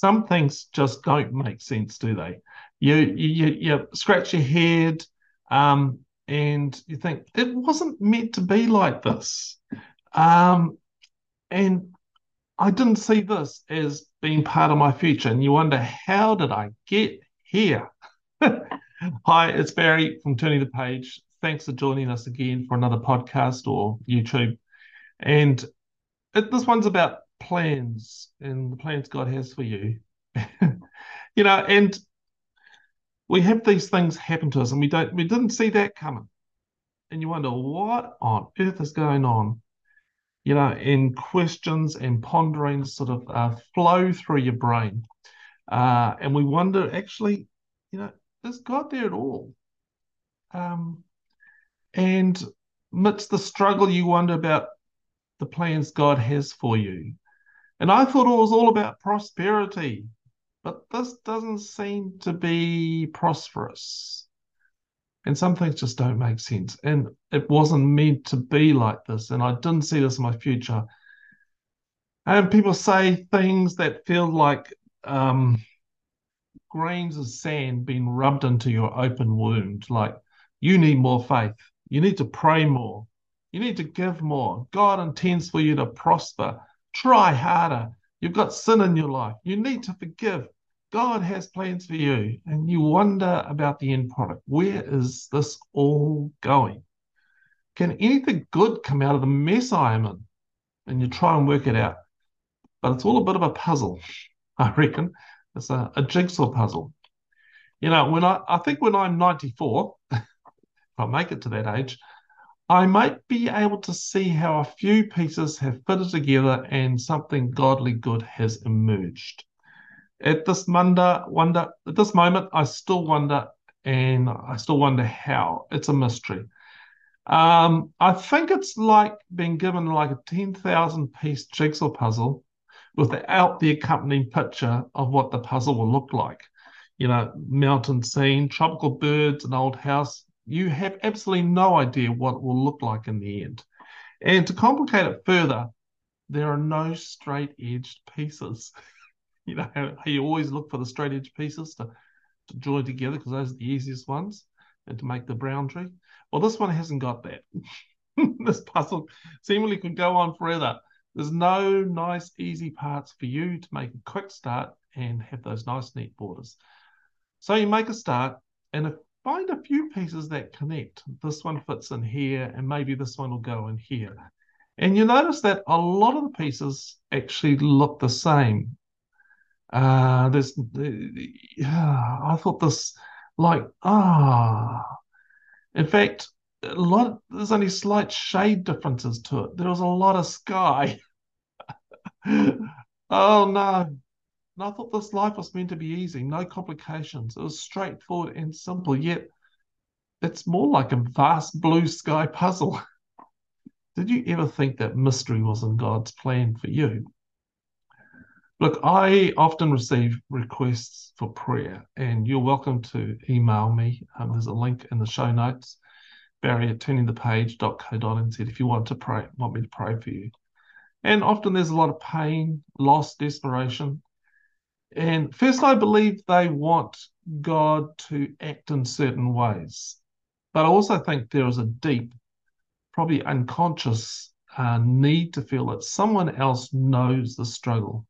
some things just don't make sense, do they? You you you scratch your head, um, and you think it wasn't meant to be like this, um, and I didn't see this as being part of my future. And you wonder how did I get here? Hi, it's Barry from Turning the Page. Thanks for joining us again for another podcast or YouTube. And it, this one's about plans and the plans God has for you. you know, and we have these things happen to us and we don't we didn't see that coming. And you wonder what on earth is going on? You know, and questions and ponderings sort of uh, flow through your brain. Uh, and we wonder actually, you know, is God there at all? Um, and amidst the struggle, you wonder about the plans God has for you. And I thought it was all about prosperity, but this doesn't seem to be prosperous. And some things just don't make sense. And it wasn't meant to be like this. And I didn't see this in my future. And people say things that feel like um, grains of sand being rubbed into your open wound. Like, you need more faith. You need to pray more. You need to give more. God intends for you to prosper. Try harder. You've got sin in your life. You need to forgive. God has plans for you. And you wonder about the end product. Where is this all going? Can anything good come out of the mess I am in? And you try and work it out. But it's all a bit of a puzzle, I reckon. It's a, a jigsaw puzzle. You know, when I, I think when I'm 94, if I make it to that age, I might be able to see how a few pieces have fitted together and something godly good has emerged. At this wonder, wonder at this moment, I still wonder, and I still wonder how. It's a mystery. Um, I think it's like being given like a ten thousand piece jigsaw puzzle without the accompanying picture of what the puzzle will look like. You know, mountain scene, tropical birds, an old house, you have absolutely no idea what it will look like in the end. And to complicate it further, there are no straight edged pieces. you know, you always look for the straight edge pieces to, to join together because those are the easiest ones and to make the boundary. Well, this one hasn't got that. this puzzle seemingly could go on forever. There's no nice, easy parts for you to make a quick start and have those nice, neat borders. So you make a start, and if find a few pieces that connect. This one fits in here, and maybe this one will go in here. And you notice that a lot of the pieces actually look the same. Uh, there's, uh, I thought this, like, ah. In fact, a lot, there's only slight shade differences to it. There was a lot of sky. oh no. And I thought this life was meant to be easy, no complications. It was straightforward and simple, yet it's more like a vast blue sky puzzle. Did you ever think that mystery was in God's plan for you? Look, I often receive requests for prayer, and you're welcome to email me. Um, there's a link in the show notes, barry at turningthepage.co.nz if you want to pray, want me to pray for you. And often there's a lot of pain, loss, desperation. And first, I believe they want God to act in certain ways. But I also think there is a deep, probably unconscious uh, need to feel that someone else knows the struggle,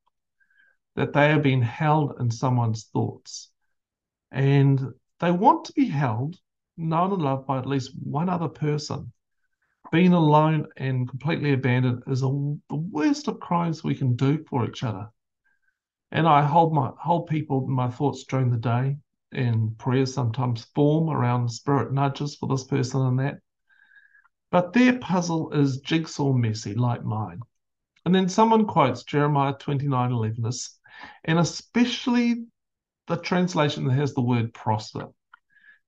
that they are being held in someone's thoughts. And they want to be held, known and loved by at least one other person. Being alone and completely abandoned is a, the worst of crimes we can do for each other. And I hold my hold people my thoughts during the day, and prayers sometimes form around spirit nudges for this person and that. But their puzzle is jigsaw messy, like mine. And then someone quotes Jeremiah 29 11, and especially the translation that has the word prosper.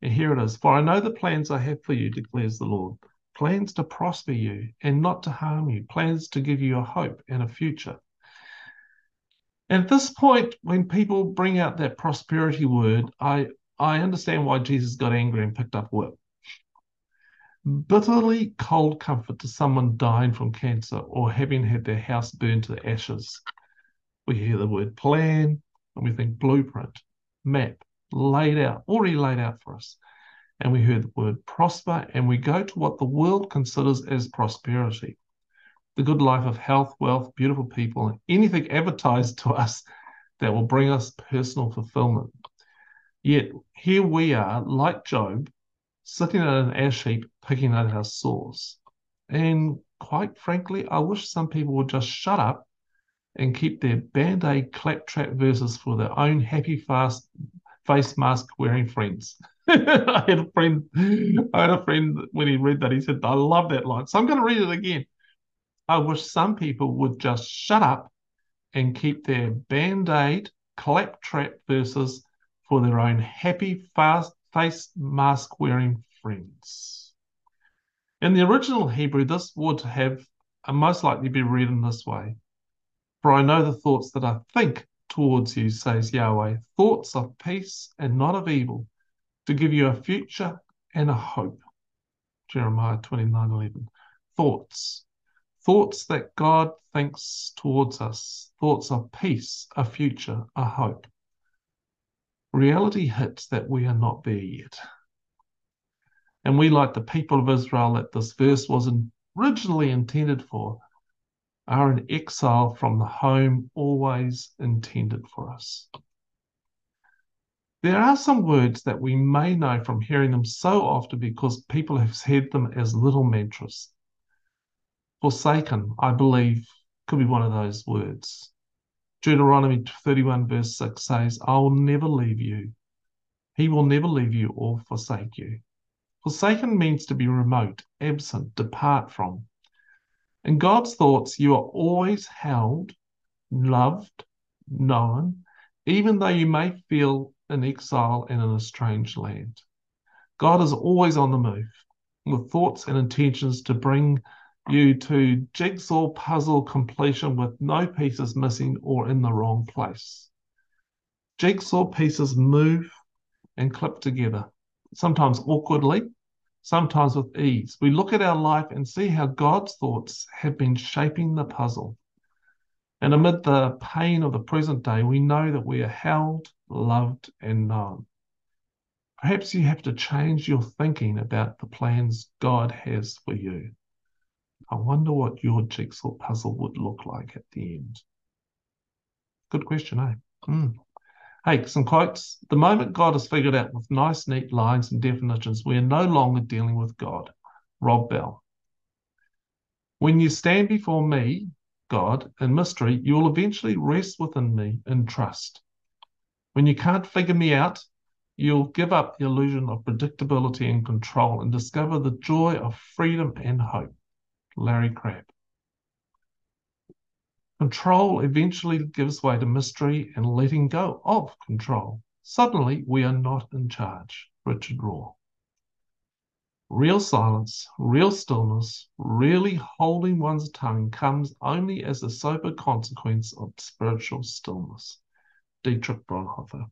And here it is For I know the plans I have for you, declares the Lord plans to prosper you and not to harm you, plans to give you a hope and a future. And at this point, when people bring out that prosperity word, I I understand why Jesus got angry and picked up whip. Bitterly cold comfort to someone dying from cancer or having had their house burned to the ashes. We hear the word plan, and we think blueprint, map, laid out, already laid out for us. And we hear the word prosper, and we go to what the world considers as prosperity the good life of health, wealth, beautiful people, and anything advertised to us that will bring us personal fulfillment. Yet here we are, like Job, sitting at an ash heap, picking at our sores. And quite frankly, I wish some people would just shut up and keep their band aid claptrap verses for their own happy fast face mask wearing friends. I had a friend, I had a friend when he read that, he said, I love that line. So I'm going to read it again. I wish some people would just shut up and keep their band aid claptrap verses for their own happy fast face mask wearing friends. In the original Hebrew, this would have uh, most likely be read in this way For I know the thoughts that I think towards you, says Yahweh, thoughts of peace and not of evil, to give you a future and a hope. Jeremiah 29 11. Thoughts. Thoughts that God thinks towards us, thoughts of peace, a future, a hope. Reality hits that we are not there yet. And we, like the people of Israel that this verse was originally intended for, are in exile from the home always intended for us. There are some words that we may know from hearing them so often because people have said them as little mantras. Forsaken, I believe, could be one of those words. Deuteronomy 31, verse 6 says, I will never leave you. He will never leave you or forsake you. Forsaken means to be remote, absent, depart from. In God's thoughts, you are always held, loved, known, even though you may feel in exile and in a strange land. God is always on the move with thoughts and intentions to bring you to jigsaw puzzle completion with no pieces missing or in the wrong place. Jigsaw pieces move and clip together, sometimes awkwardly, sometimes with ease. We look at our life and see how God's thoughts have been shaping the puzzle. And amid the pain of the present day, we know that we are held, loved, and known. Perhaps you have to change your thinking about the plans God has for you. I wonder what your jigsaw puzzle would look like at the end. Good question, eh? Mm. Hey, some quotes. The moment God is figured out with nice, neat lines and definitions, we are no longer dealing with God. Rob Bell. When you stand before me, God, in mystery, you will eventually rest within me in trust. When you can't figure me out, you'll give up the illusion of predictability and control and discover the joy of freedom and hope. Larry Crabb. Control eventually gives way to mystery and letting go of control. Suddenly, we are not in charge. Richard Rohr. Real silence, real stillness, really holding one's tongue comes only as a sober consequence of spiritual stillness. Dietrich Bonhoeffer.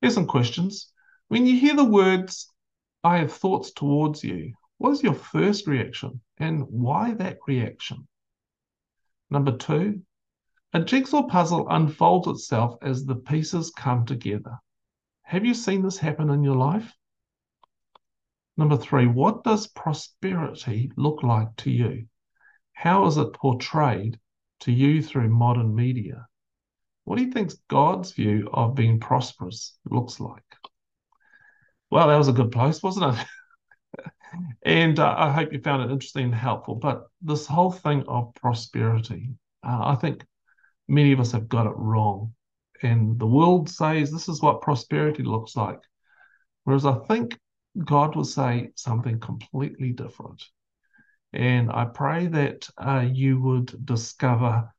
Here's some questions. When you hear the words, I have thoughts towards you, what is your first reaction and why that reaction? Number two, a jigsaw puzzle unfolds itself as the pieces come together. Have you seen this happen in your life? Number three, what does prosperity look like to you? How is it portrayed to you through modern media? What do you think God's view of being prosperous looks like? Well, that was a good place, wasn't it? and uh, I hope you found it interesting and helpful. But this whole thing of prosperity, uh, I think many of us have got it wrong. And the world says this is what prosperity looks like. Whereas I think God will say something completely different. And I pray that uh, you would discover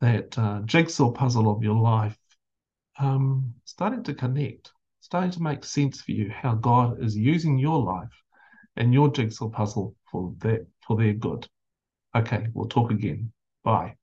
that uh, jigsaw puzzle of your life um, starting to connect, starting to make sense for you how God is using your life and your jigsaw puzzle for their for their good. Okay, we'll talk again. Bye.